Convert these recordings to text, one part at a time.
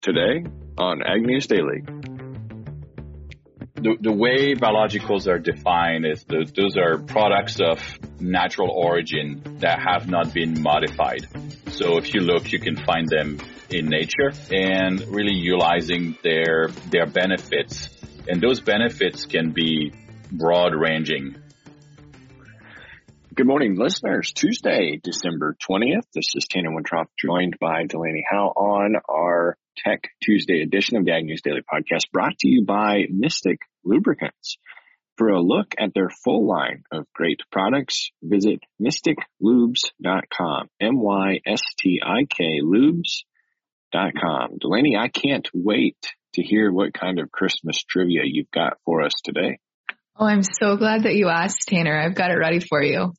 today on Ag News Daily. The, the way biologicals are defined is those, those are products of natural origin that have not been modified. So if you look, you can find them in nature and really utilizing their, their benefits. And those benefits can be broad ranging. Good morning, listeners. Tuesday, December 20th. This is Tanner Wintroff joined by Delaney Howe on our Tech Tuesday edition of the Ag News Daily Podcast brought to you by Mystik Lubricants. For a look at their full line of great products, visit mystiklubes.com. M-Y-S-T-I-K lubes.com. Delaney, I can't wait to hear what kind of Christmas trivia you've got for us today. Oh, I'm so glad that you asked, Tanner. I've got it ready for you.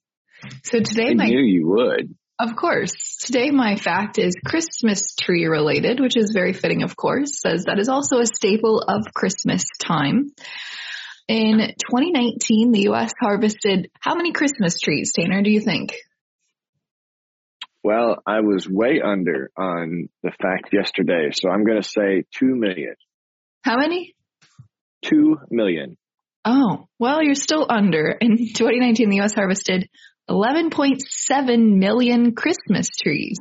So today, I my knew you would. of course, today my fact is Christmas tree related, which is very fitting, of course, as that is also a staple of Christmas time. In 2019, the U.S. harvested how many Christmas trees, Tanner? Do you think? Well, I was way under on the fact yesterday, so I'm going to say 2 million. How many? 2 million. Oh, well, you're still under. In 2019, the U.S. harvested 11.7 million Christmas trees.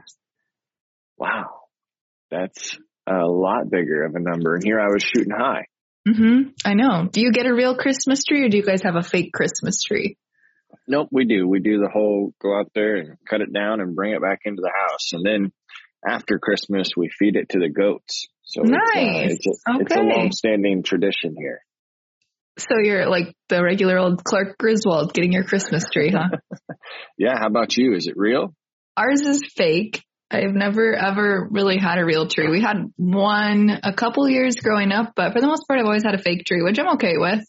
Wow. That's a lot bigger of a number. And here I was shooting high. Mm-hmm. I know. Do you get a real Christmas tree or do you guys have a fake Christmas tree? Nope, we do. We do the whole go out there and cut it down and bring it back into the house. And then after Christmas, we feed it to the goats. So Nice. it's, uh, it's, a, it's a long-standing tradition here. So you're like the regular old Clark Griswold getting your Christmas tree, huh? Yeah. How about you? Is it real? Ours is fake. I've never ever really had a real tree. We had one a couple years growing up, but for the most part, I've always had a fake tree, which I'm okay with.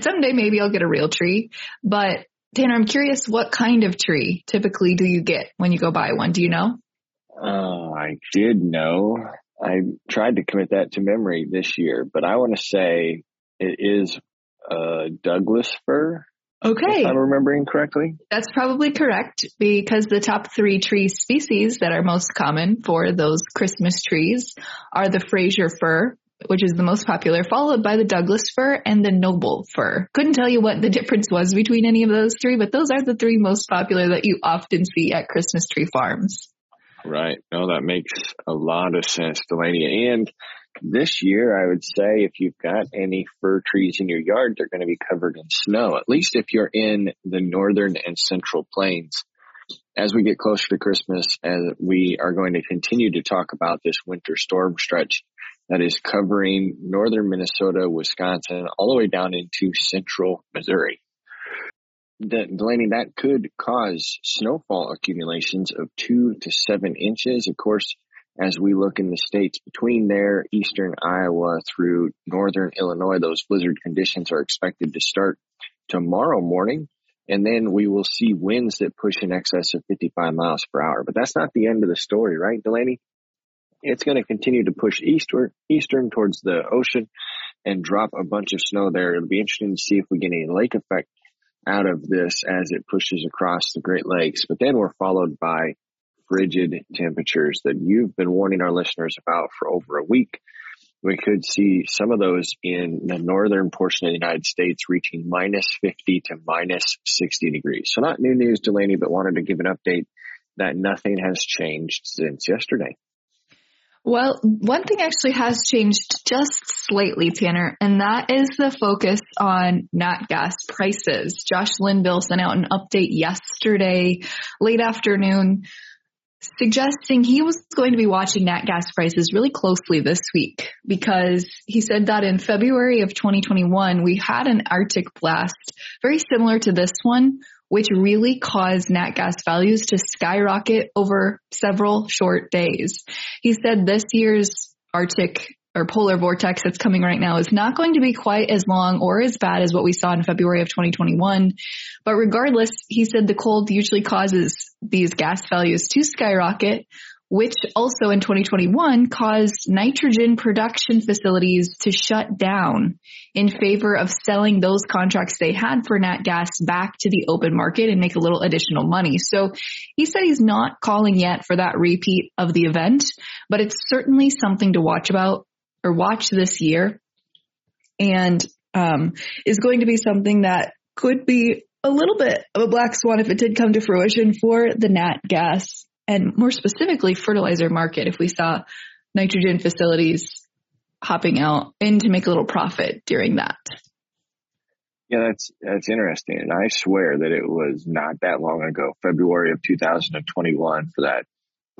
Someday maybe I'll get a real tree, but Tanner, I'm curious what kind of tree typically do you get when you go buy one? Do you know? Oh, I did know. I tried to commit that to memory this year, but I want to say it is uh, Douglas fir, Okay. if I'm remembering correctly. That's probably correct because the top three tree species that are most common for those Christmas trees are the Fraser fir, which is the most popular, followed by the Douglas fir and the Noble fir. Couldn't tell you what the difference was between any of those three, but those are the three most popular that you often see at Christmas tree farms. Right. No, that makes a lot of sense, Delaney. And this year, I would say if you've got any fir trees in your yard, they're going to be covered in snow, at least if you're in the northern and central plains. As we get closer to Christmas, and we are going to continue to talk about this winter storm stretch that is covering northern Minnesota, Wisconsin, all the way down into central Missouri. That, Delaney, that could cause snowfall accumulations of two to seven inches. Of course, as we look in the states between there, eastern Iowa through northern Illinois, those blizzard conditions are expected to start tomorrow morning. And then we will see winds that push in excess of 55 miles per hour. But that's not the end of the story, right, Delaney? It's going to continue to push eastward, eastern towards the ocean and drop a bunch of snow there. It'll be interesting to see if we get any lake effect out of this as it pushes across the Great Lakes. But then we're followed by frigid temperatures that you've been warning our listeners about for over a week. We could see some of those in the northern portion of the United States reaching minus 50 to minus 60 degrees. So not new news, Delaney, but wanted to give an update that nothing has changed since yesterday. Well, one thing actually has changed just slightly, Tanner, and that is the focus on nat gas prices. Josh Linville sent out an update yesterday, late afternoon, suggesting he was going to be watching nat gas prices really closely this week because he said that in February of 2021, we had an Arctic blast very similar to this one, which really caused nat gas values to skyrocket over several short days. He said this year's Arctic or polar vortex that's coming right now is not going to be quite as long or as bad as what we saw in February of 2021. But regardless, he said the cold usually causes these gas values to skyrocket, which also in 2021 caused nitrogen production facilities to shut down in favor of selling those contracts they had for nat gas back to the open market and make a little additional money. So he said he's not calling yet for that repeat of the event, but it's certainly something to watch about or watch this year and um, is going to be something that could be a little bit of a black swan if it did come to fruition for the nat gas and more specifically fertilizer market if we saw nitrogen facilities hopping out in to make a little profit during that. Yeah, that's that's interesting. And I swear that it was not that long ago, February of 2021 for that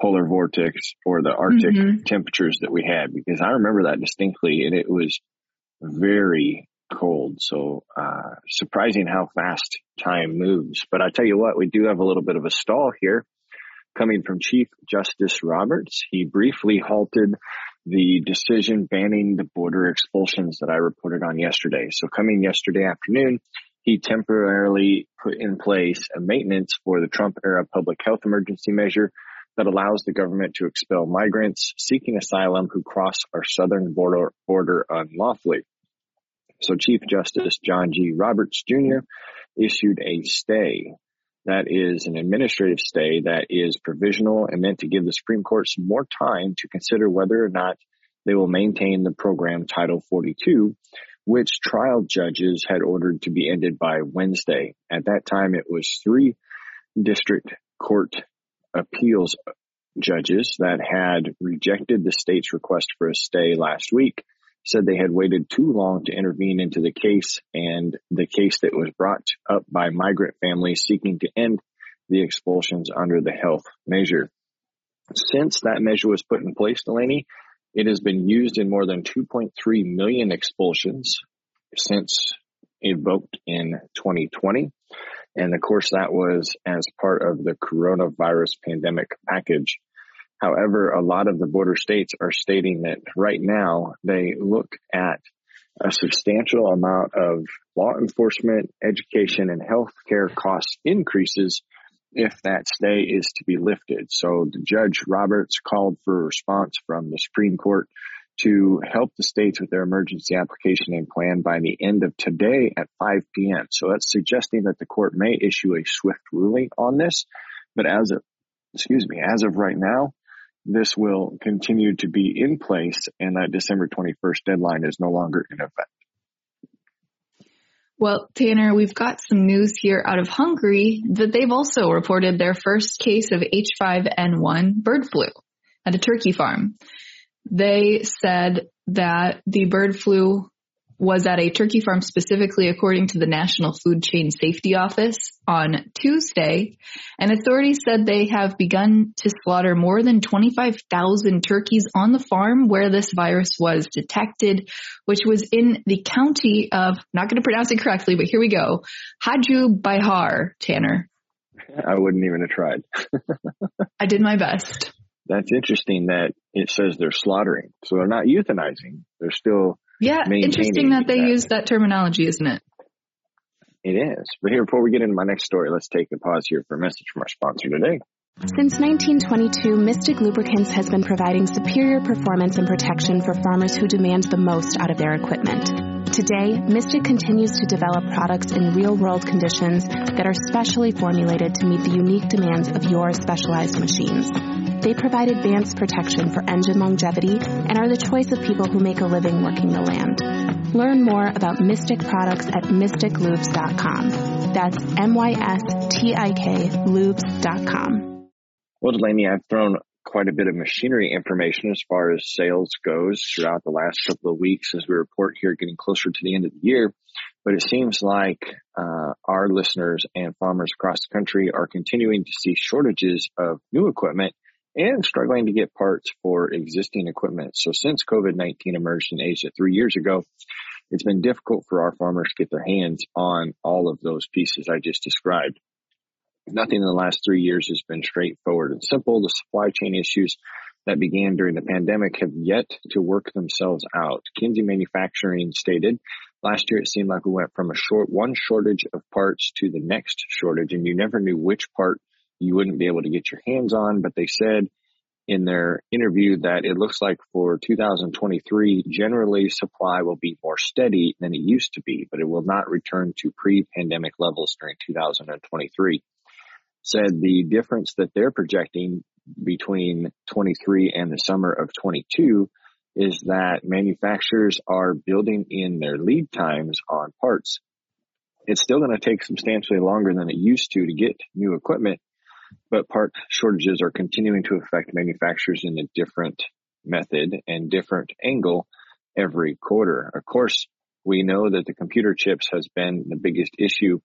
polar vortex or the Arctic mm-hmm. temperatures that we had because I remember that distinctly and it was very cold. So, uh, surprising how fast time moves. But I tell you what, we do have a little bit of a stall here coming from Chief Justice Roberts. He briefly halted the decision banning the border expulsions that I reported on yesterday. So coming yesterday afternoon, he temporarily put in place a maintenance for the Trump era public health emergency measure that allows the government to expel migrants seeking asylum who cross our southern border, border unlawfully. So Chief Justice John G. Roberts Jr. issued a stay that is an administrative stay that is provisional and meant to give the Supreme Court some more time to consider whether or not they will maintain the program Title 42, which trial judges had ordered to be ended by Wednesday. At that time, it was three district court appeals judges that had rejected the state's request for a stay last week said they had waited too long to intervene into the case and the case that was brought up by migrant families seeking to end the expulsions under the health measure. Since that measure was put in place, Delaney, it has been used in more than 2.3 million expulsions since invoked in 2020. And of course, that was as part of the coronavirus pandemic package However, a lot of the border states are stating that right now they look at a substantial amount of law enforcement, education, and healthcare cost increases if that stay is to be lifted. So the Judge Roberts called for a response from the Supreme Court to help the states with their emergency application and plan by the end of today at 5 p.m. So that's suggesting that the court may issue a swift ruling on this. But as of, excuse me, as of right now, this will continue to be in place and that December 21st deadline is no longer in effect. Well, Tanner, we've got some news here out of Hungary that they've also reported their first case of H5N1 bird flu at a turkey farm. They said that the bird flu was at a turkey farm specifically according to the National Food Chain Safety Office on Tuesday, and authorities said they have begun to slaughter more than 25,000 turkeys on the farm where this virus was detected, which was in the county of, not going to pronounce it correctly, but here we go, Hajdú-Bihar, Tanner. I wouldn't even have tried. I did my best. That's interesting that it says they're slaughtering. So they're not euthanizing. They're still yeah, interesting that they that. use that terminology, isn't it? It is. But here, before we get into my next story, let's take a pause here for a message from our sponsor today. Since 1922, Mystik Lubricants has been providing superior performance and protection for farmers who demand the most out of their equipment. Today, Mystik continues to develop products in real world conditions that are specially formulated to meet the unique demands of your specialized machines. They provide advanced protection for engine longevity and are the choice of people who make a living working the land. Learn more about Mystik products at mystiklubes.com. That's M-Y-S-T-I-K lubes.com. Well, Delaney, I've thrown quite a bit of machinery information as far as sales goes throughout the last couple of weeks as we report here getting closer to the end of the year. But it seems like uh, our listeners and farmers across the country are continuing to see shortages of new equipment and struggling to get parts for existing equipment. So since COVID-19 emerged in Asia three years ago, it's been difficult for our farmers to get their hands on all of those pieces I just described. Nothing in the last three years has been straightforward and simple. The supply chain issues that began during the pandemic have yet to work themselves out. Kinze Manufacturing stated last year it seemed like we went from a short, one shortage of parts to the next shortage and you never knew which part you wouldn't be able to get your hands on, but they said in their interview that it looks like for 2023, generally supply will be more steady than it used to be, but it will not return to pre-pandemic levels during 2023. Said the difference that they're projecting between 23 and the summer of 22 is that manufacturers are building in their lead times on parts. It's still going to take substantially longer than it used to to get new equipment, but part shortages are continuing to affect manufacturers in a different method and different angle every quarter. Of course, we know that the computer chips has been the biggest issue.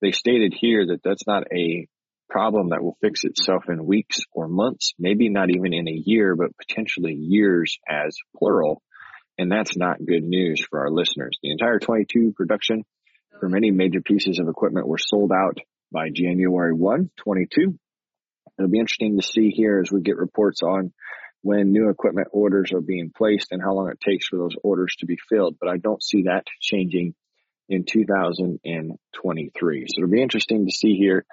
They stated here that that's not a problem that will fix itself in weeks or months, maybe not even in a year, but potentially years as plural. And that's not good news for our listeners. The entire 22 production for many major pieces of equipment were sold out by January 1, 22. It'll be interesting to see here as we get reports on when new equipment orders are being placed and how long it takes for those orders to be filled. But I don't see that changing in 2023. So it'll be interesting to see here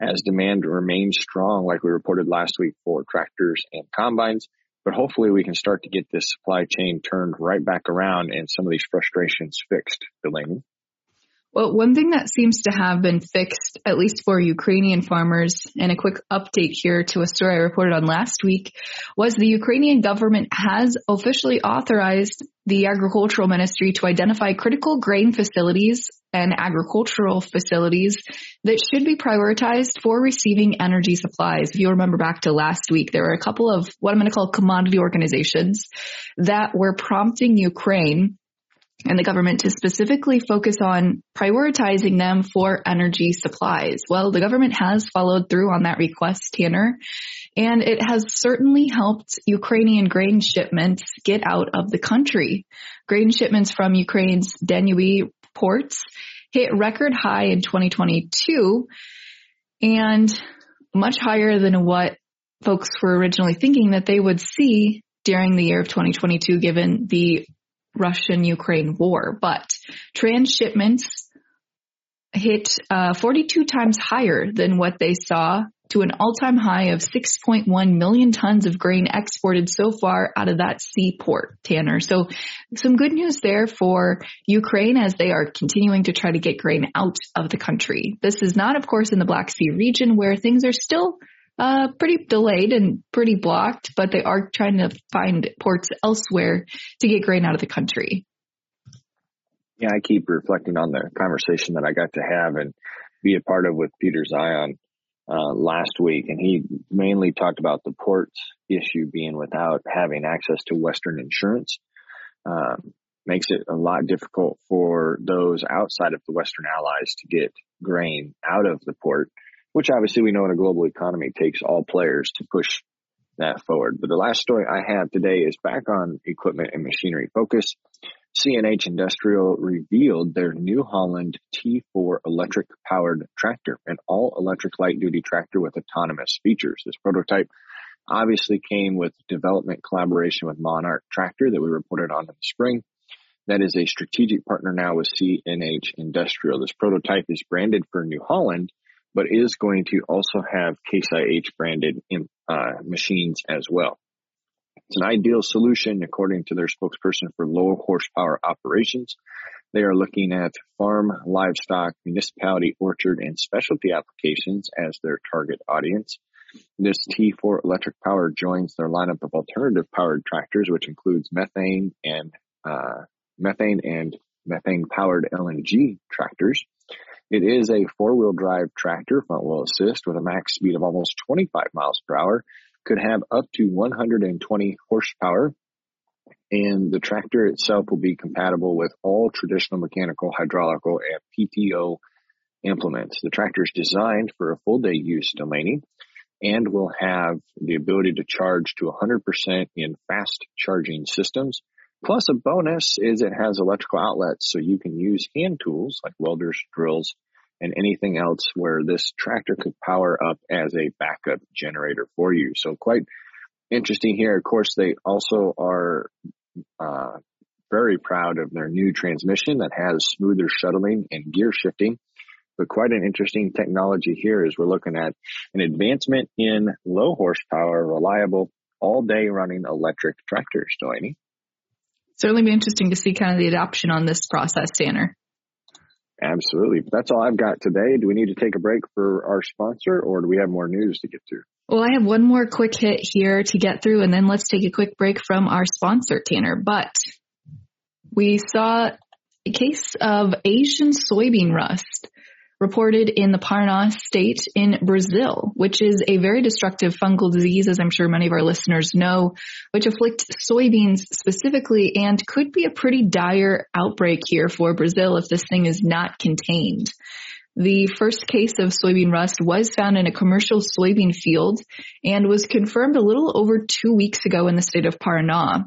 as demand remains strong, like we reported last week for tractors and combines. But hopefully we can start to get this supply chain turned right back around and some of these frustrations fixed, Delaney. Well, one thing that seems to have been fixed, at least for Ukrainian farmers, and a quick update here to a story I reported on last week, was the Ukrainian government has officially authorized the agricultural ministry to identify critical grain facilities and agricultural facilities that should be prioritized for receiving energy supplies. If you remember back to last week, there were a couple of what I'm going to call commodity organizations that were prompting Ukraine and the government to specifically focus on prioritizing them for energy supplies. Well, the government has followed through on that request, Tanner, and it has certainly helped Ukrainian grain shipments get out of the country. Grain shipments from Ukraine's Danube ports hit record high in 2022 and much higher than what folks were originally thinking that they would see during the year of 2022 given the Russian Ukraine war, but transshipments hit uh, 42 times higher than what they saw to an all-time high of 6.1 million tons of grain exported so far out of that seaport, Tanner. So some good news there for Ukraine as they are continuing to try to get grain out of the country. This is not, of course, in the Black Sea region where things are still uh, pretty delayed and pretty blocked, but they are trying to find ports elsewhere to get grain out of the country. Yeah, I keep reflecting on the conversation that I got to have and be a part of with Peter Zeihan uh, last week, and he mainly talked about the ports issue being without having access to Western insurance. Um, makes it a lot difficult for those outside of the Western allies to get grain out of the port which obviously we know in a global economy takes all players to push that forward. But the last story I have today is back on equipment and machinery focus. CNH Industrial revealed their New Holland T4 electric powered tractor, an all electric light duty tractor with autonomous features. This prototype obviously came with development collaboration with Monarch Tractor that we reported on in the spring. That is a strategic partner now with CNH Industrial. This prototype is branded for New Holland but is going to also have Case IH branded uh, machines as well. It's an ideal solution according to their spokesperson for low horsepower operations. They are looking at farm, livestock, municipality, orchard, and specialty applications as their target audience. This T4 electric power joins their lineup of alternative powered tractors, which includes methane and uh, methane and methane powered LNG tractors. It is a four wheel drive tractor, front wheel assist with a max speed of almost 25 miles per hour, could have up to 120 horsepower. And the tractor itself will be compatible with all traditional mechanical, hydraulical, and PTO implements. The tractor is designed for a full day use, Delaney, and will have the ability to charge to 100% in fast charging systems Plus a bonus is it has electrical outlets so you can use hand tools like welders, drills, and anything else where this tractor could power up as a backup generator for you. So quite interesting here. Of course, they also are uh, very proud of their new transmission that has smoother shuttling and gear shifting. But quite an interesting technology here is we're looking at an advancement in low horsepower, reliable all day running electric tractors, Delaney. Certainly be interesting to see kind of the adoption on this process, Tanner. Absolutely. That's all I've got today. Do we need to take a break for our sponsor or do we have more news to get to? Well, I have one more quick hit here to get through and then let's take a quick break from our sponsor, Tanner. But we saw a case of Asian soybean rust reported in the Paraná state in Brazil, which is a very destructive fungal disease, as I'm sure many of our listeners know, which afflicts soybeans specifically and could be a pretty dire outbreak here for Brazil if this thing is not contained. The first case of soybean rust was found in a commercial soybean field and was confirmed a little over two weeks ago in the state of Paraná.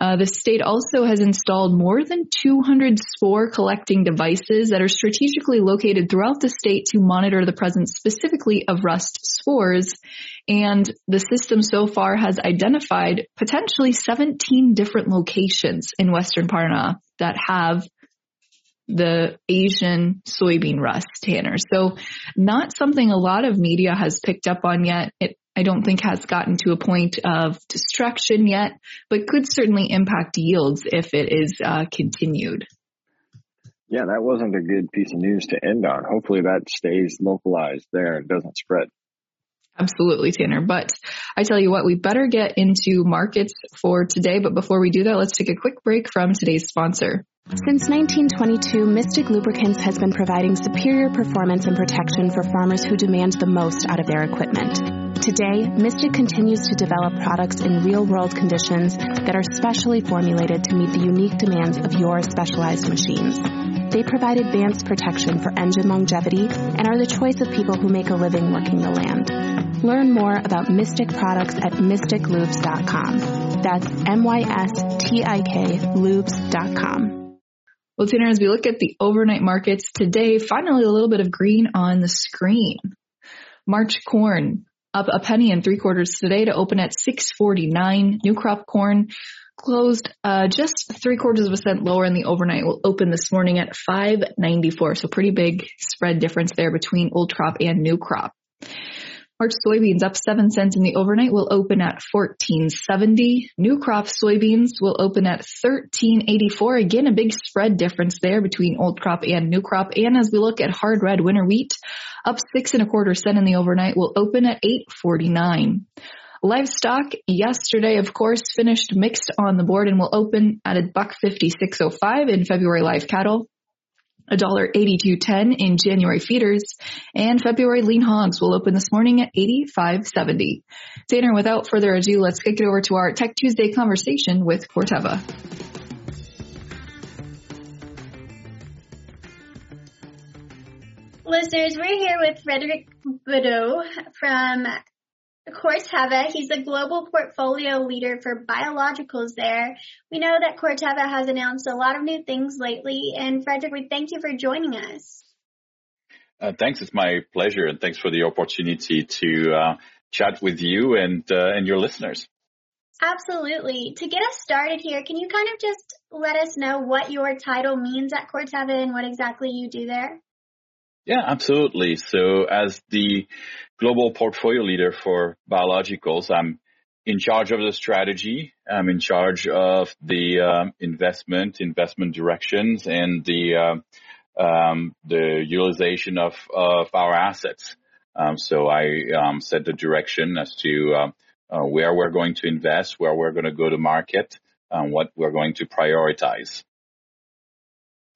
Uh, the state also has installed more than 200 spore collecting devices that are strategically located throughout the state to monitor the presence specifically of rust spores. And the system so far has identified potentially 17 different locations in Western Paraná that have the Asian soybean rust, Tanner. So not something a lot of media has picked up on yet. It I don't think has gotten to a point of destruction yet, but could certainly impact yields if it is uh, continued. Yeah, that wasn't a good piece of news to end on. Hopefully that stays localized there and doesn't spread. Absolutely, Tanner. But I tell you what, we better get into markets for today. But before we do that, let's take a quick break from today's sponsor. Since 1922, Mystik Lubricants has been providing superior performance and protection for farmers who demand the most out of their equipment. Today, Mystik continues to develop products in real world conditions that are specially formulated to meet the unique demands of your specialized machines. They provide advanced protection for engine longevity and are the choice of people who make a living working the land. Learn more about Mystik products at mystiklubes.com. That's M-Y-S-T-I-K lubes.com. Well, Tanner, as we look at the overnight markets today, finally a little bit of green on the screen. March corn up a penny and three quarters today to open at 649. New crop corn closed uh, just three quarters of a cent lower in the overnight. Will open this morning at 594. So pretty big spread difference there between old crop and new crop. March soybeans up 7 cents in the overnight will open at 1470. New crop soybeans will open at 1384. Again, a big spread difference there between old crop and new crop. And as we look at hard red winter wheat, up six and a quarter cent in the overnight will open at 849. Livestock yesterday, of course, finished mixed on the board and will open at a buck 56.05 in February live cattle. $1.8210 in January feeders, and February lean hogs will open this morning at 85.70. Tanner, without further ado, let's kick it over to our Tech Tuesday conversation with Corteva. Listeners, we're here with Frederick Boudreau from Corteva. He's the global portfolio leader for biologicals there. We know that Corteva has announced a lot of new things lately, and Frederick, we thank you for joining us. Uh, thanks. It's my pleasure, and thanks for the opportunity to uh, chat with you and uh, and your listeners. Absolutely. To get us started here, can you kind of just let us know what your title means at Corteva and what exactly you do there? Yeah, absolutely. So as the global portfolio leader for biologicals, I'm in charge of the strategy. I'm in charge of the um, investment, investment directions, and the uh, um, the utilization of of our assets. Um, so I um, set the direction as to uh, uh, where we're going to invest, where we're going to go to market, and what we're going to prioritize.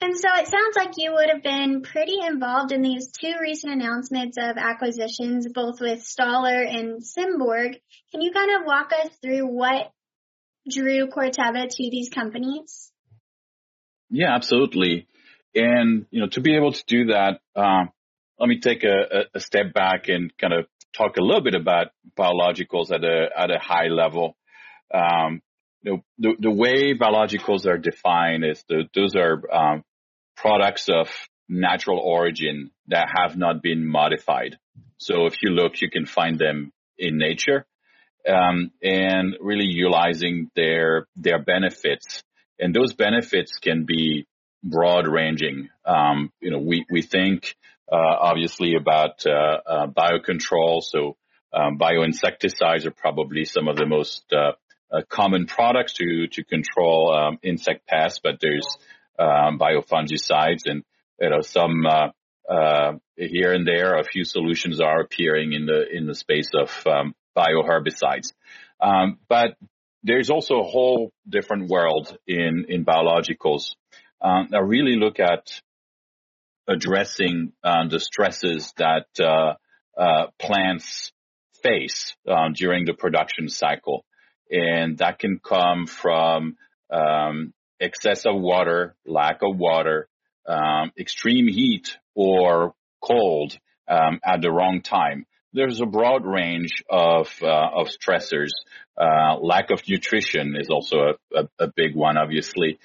And so it sounds like you would have been pretty involved in these two recent announcements of acquisitions, both with Stoller and Symborg. Can you kind of walk us through what drew Corteva to these companies? Yeah, absolutely. And, you know, to be able to do that, uh, let me take a, a, step back and kind of talk a little bit about biologicals at a, at a high level. Um, know, the, the way biologicals are defined is the, those are um, products of natural origin that have not been modified. So if you look, you can find them in nature, um, and really utilizing their their benefits. And those benefits can be broad ranging. Um, you know, we we think uh, obviously about uh, uh, biocontrol, so Um, bioinsecticides are probably some of the most uh, uh, common products to to control um, insect pests, but there's um, biofungicides and you know some uh, uh, here and there. A few solutions are appearing in the in the space of um, bioherbicides, um, but there's also a whole different world in in biologicals. Um, I really look at addressing um, the stresses that uh, uh, plants face during the production cycle, and that can come from um, excess of water, lack of water, um, extreme heat, or cold um, at the wrong time. There's a broad range of uh, of stressors. Uh, lack of nutrition is also a, a, a big one, obviously,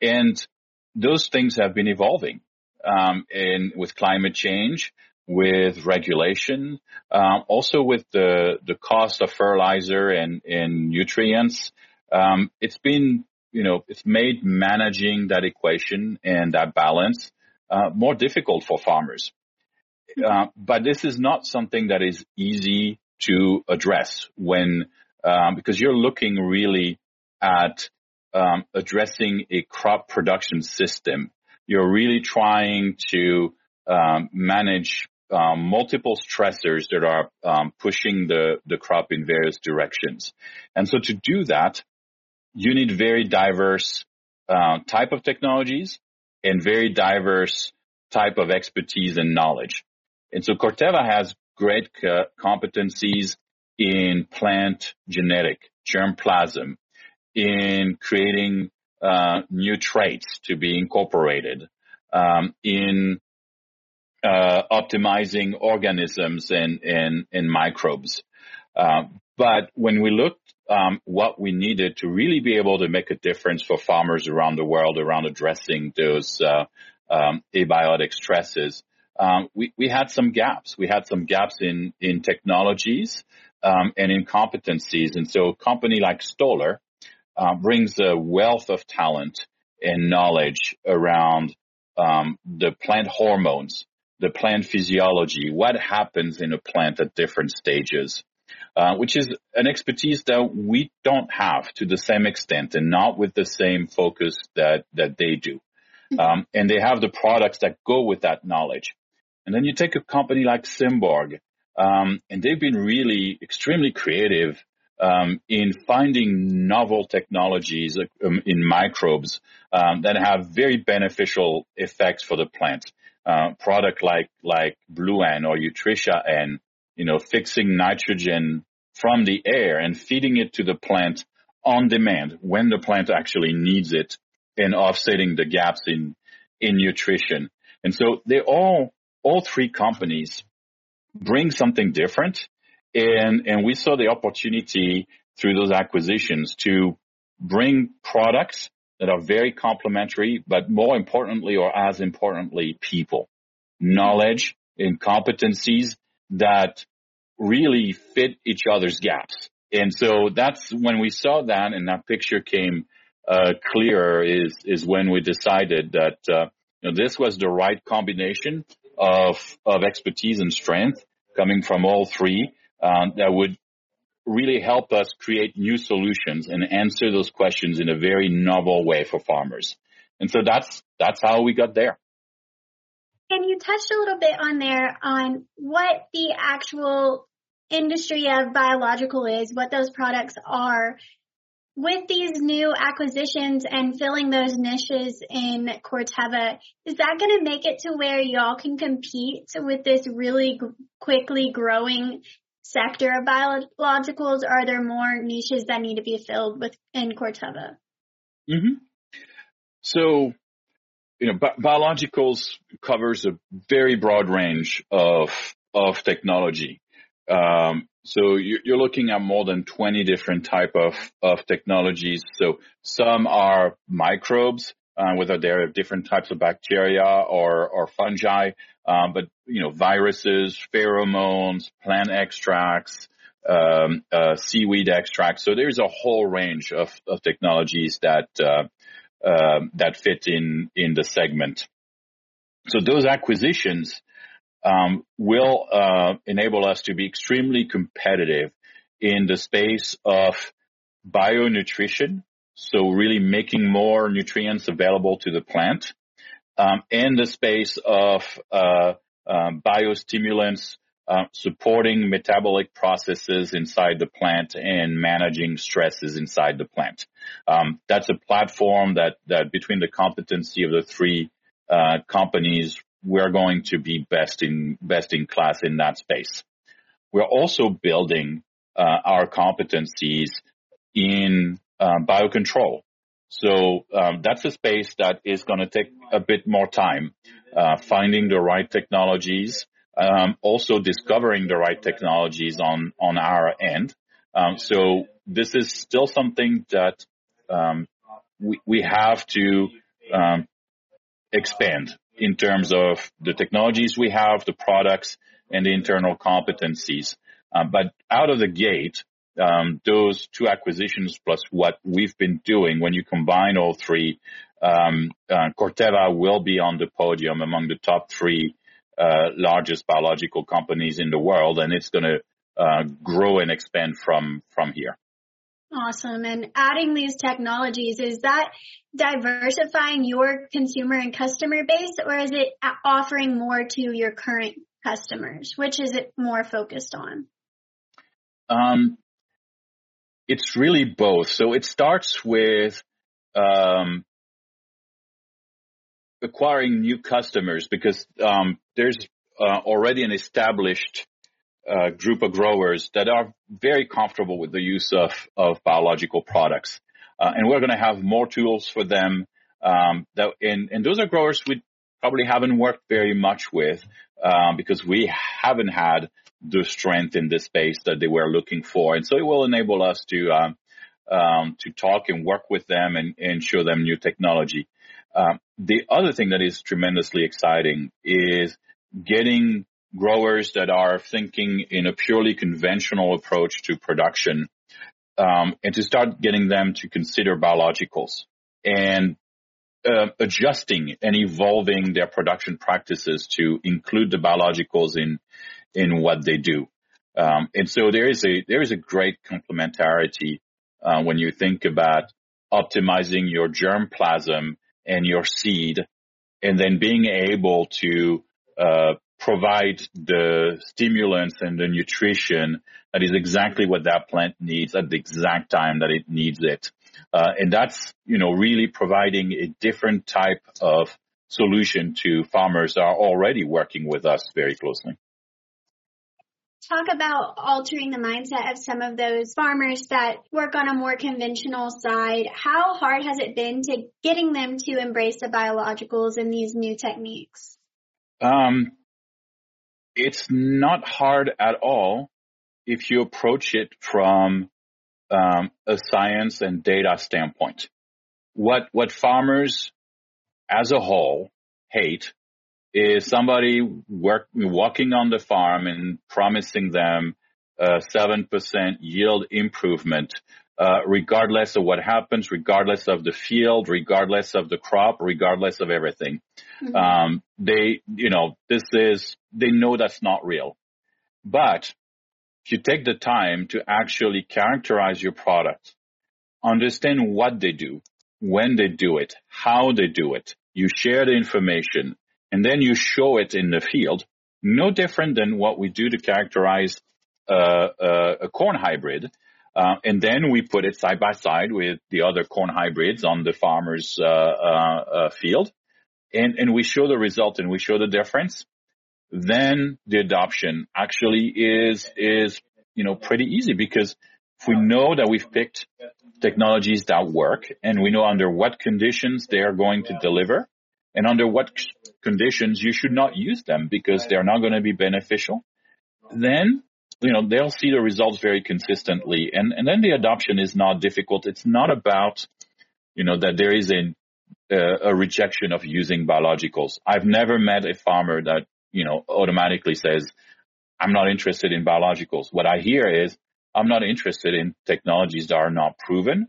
and those things have been evolving um, in with climate change, with regulation, um, also with the the cost of fertilizer and, and nutrients. Um, it's been you know it's made managing that equation and that balance uh, more difficult for farmers. Uh, but this is not something that is easy to address when um, because you're looking really at um, addressing a crop production system you're really trying to um, manage um, multiple stressors that are um, pushing the, the crop in various directions. And so to do that, you need very diverse uh, type of technologies and very diverse type of expertise and knowledge. And so Corteva has great uh, competencies in plant genetic, germplasm, in creating uh, new traits to be incorporated um, in uh, optimizing organisms and, and, and microbes. Uh, but when we looked um, what we needed to really be able to make a difference for farmers around the world around addressing those uh, um, abiotic stresses, um, we, we had some gaps. We had some gaps in, in technologies um, and in competencies. And so a company like Stoller uh, brings a wealth of talent and knowledge around um, the plant hormones, the plant physiology, what happens in a plant at different stages, uh, which is an expertise that we don't have to the same extent and not with the same focus that, that they do. Mm-hmm. Um, and they have the products that go with that knowledge. And then you take a company like Symborg, um, and they've been really extremely creative um, in finding novel technologies um, in microbes um, that have very beneficial effects for the plant. Uh, product like like Blue-N or Utrisha N, you know, fixing nitrogen from the air and feeding it to the plant on demand when the plant actually needs it, and offsetting the gaps in in nutrition. And so they all all three companies bring something different and, and we saw the opportunity through those acquisitions to bring products that are very complementary, but more importantly or as importantly, people, knowledge and competencies that really fit each other's gaps. And so that's when we saw that and that picture came uh, clearer is, is when we decided that, uh, you know, this was the right combination of, of expertise and strength coming from all three um, that would really help us create new solutions and answer those questions in a very novel way for farmers. And so that's that's how we got there. And you touched a little bit on there on what the actual industry of biological is, what those products are. With these new acquisitions and filling those niches in Corteva, is that going to make it to where y'all can compete with this really quickly growing sector of biologicals? Are there more niches that need to be filled with in Corteva? Mm-hmm. So, you know, bi- biologicals covers a very broad range of of technology. Um, so you're looking at more than 20 different type of, of technologies. So some are microbes, uh, whether they're different types of bacteria or, or fungi, um, but you know, viruses, pheromones, plant extracts, um, uh, seaweed extracts. So there's a whole range of, of technologies that uh, uh, that fit in in the segment. So those acquisitions um, will uh, enable us to be extremely competitive in the space of bio nutrition. So really making more nutrients available to the plant, um, in the space of uh, um, biostimulants, uh, supporting metabolic processes inside the plant and managing stresses inside the plant. Um, that's a platform that that between the competency of the three uh, companies, we're going to be best in best in class in that space. We're also building uh, our competencies in uh, biocontrol. So um, that's a space that is going to take a bit more time, uh, finding the right technologies, um, also discovering the right technologies on on our end. Um, so this is still something that um, we we have to um, expand in terms of the technologies we have, the products, and the internal competencies. Uh, but out of the gate, um, those two acquisitions plus what we've been doing, when you combine all three, um, uh, Corteva will be on the podium among the top three uh, largest biological companies in the world, and it's going to uh, grow and expand from from here. Awesome. And adding these technologies, is that diversifying your consumer and customer base, or is it offering more to your current customers? Which is it more focused on? Um, it's really both. So it starts with um, acquiring new customers because um, there's uh, already an established uh, group of growers that are very comfortable with the use of, of biological products. Uh, and we're going to have more tools for them. Um, that, and, and those are growers we probably haven't worked very much with um, because we haven't had the strength in this space that they were looking for. And so it will enable us to, um, um, to talk and work with them and, and show them new technology. Um, the other thing that is tremendously exciting is getting growers that are thinking in a purely conventional approach to production um, and to start getting them to consider biologicals and uh, adjusting and evolving their production practices to include the biologicals in in what they do. Um, and so there is a there is a great complementarity uh, when you think about optimizing your germplasm and your seed, and then being able to uh, provide the stimulants and the nutrition that is exactly what that plant needs at the exact time that it needs it. Uh, and that's, you know, really providing a different type of solution to farmers that are already working with us very closely talk about altering the mindset of some of those farmers that work on a more conventional side. How hard has it been to getting them to embrace the biologicals and these new techniques? Um, it's not hard at all if you approach it from um, a science and data standpoint. What what farmers as a whole hate is somebody work, walking on the farm and promising them a 7% yield improvement, uh, regardless of what happens, regardless of the field, regardless of the crop, regardless of everything. Mm-hmm. Um, they, you know, this is, they know that's not real. But if you take the time to actually characterize your product, understand what they do, when they do it, how they do it, you share the information, and then you show it in the field, no different than what we do to characterize uh, uh, a corn hybrid. Uh, and then we put it side by side with the other corn hybrids on the farmer's uh, uh, uh, field, and and we show the result and we show the difference. Then the adoption actually is is you know pretty easy because if we know that we've picked technologies that work and we know under what conditions they are going to deliver, and under what conditions you should not use them because they're not going to be beneficial, then you know they'll see the results very consistently, and and then the adoption is not difficult. It's not about you know that there is a a rejection of using biologicals. I've never met a farmer that you know automatically says I'm not interested in biologicals. What I hear is I'm not interested in technologies that are not proven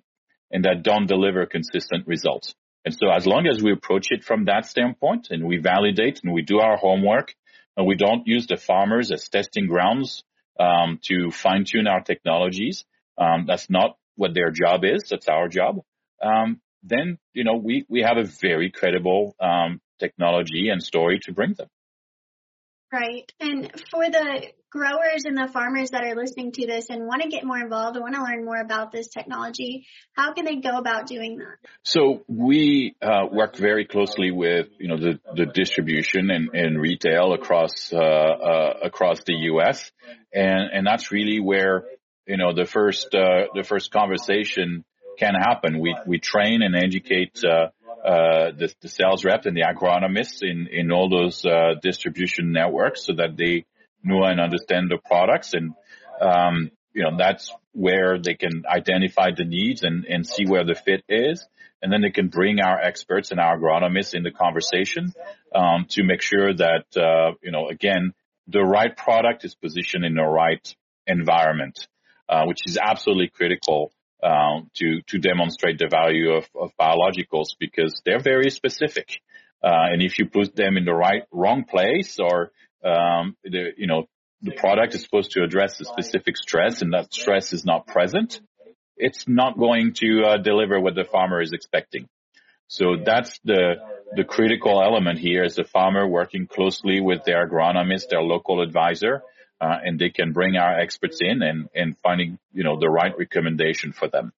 and that don't deliver consistent results. And so as long as we approach it from that standpoint and we validate and we do our homework, And we don't use the farmers as testing grounds um, to fine tune our technologies. Um, that's not what their job is. That's our job. Um, then you know we we have a very credible um, technology and story to bring them. Right. And for the growers and the farmers that are listening to this and want to get more involved and want to learn more about this technology, how can they go about doing that? So we uh, work very closely with you know the, the distribution and, and retail across uh, uh, across the U.S. and and that's really where you know the first uh, the first conversation can happen. We we train and educate uh, uh, the, the, sales rep and the agronomists in, in all those uh, distribution networks so that they know and understand the products. And, um, you know, that's where they can identify the needs and, and see where the fit is. And then they can bring our experts and our agronomists in the conversation um, to make sure that, uh, you know, again, the right product is positioned in the right environment, uh, which is absolutely critical um, to to demonstrate the value of, of biologicals because they're very specific. Uh, and if you put them in the right wrong place or um, the you know the product is supposed to address a specific stress and that stress is not present, it's not going to uh, deliver what the farmer is expecting. So that's the the critical element here is the farmer working closely with their agronomist, their local advisor, uh, and they can bring our experts in and, and finding, you know, the right recommendation for them.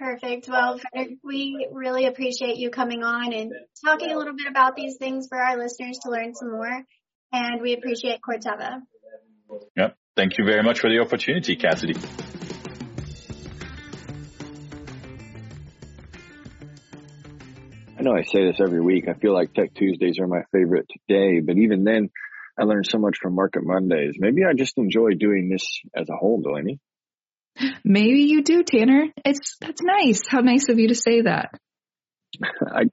Perfect. Well, we really appreciate you coming on and talking a little bit about these things for our listeners to learn some more. And we appreciate Corteva. Yep. Thank you very much for the opportunity, Cassidy. I know I say this every week. I feel like Tech Tuesdays are my favorite day, but even then, I learned so much from Market Mondays. Maybe I just enjoy doing this as a whole, Delaney. Maybe you do, Tanner. It's that's nice. How nice of you to say that. I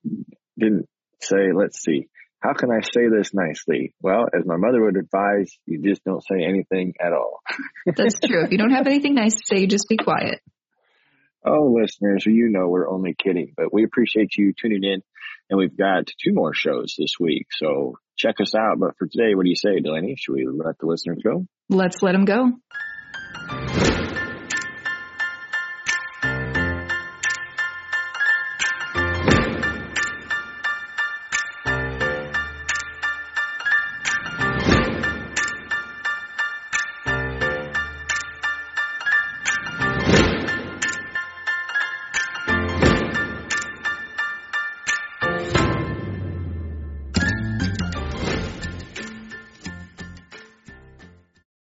didn't say. Let's see. How can I say this nicely? Well, as my mother would advise, you just don't say anything at all. that's true. If you don't have anything nice to say, just be quiet. Oh, listeners, you know we're only kidding, but we appreciate you tuning in. And we've got two more shows this week. So check us out. But for today, what do you say, Delaney? Should we let the listeners go? Let's let them go.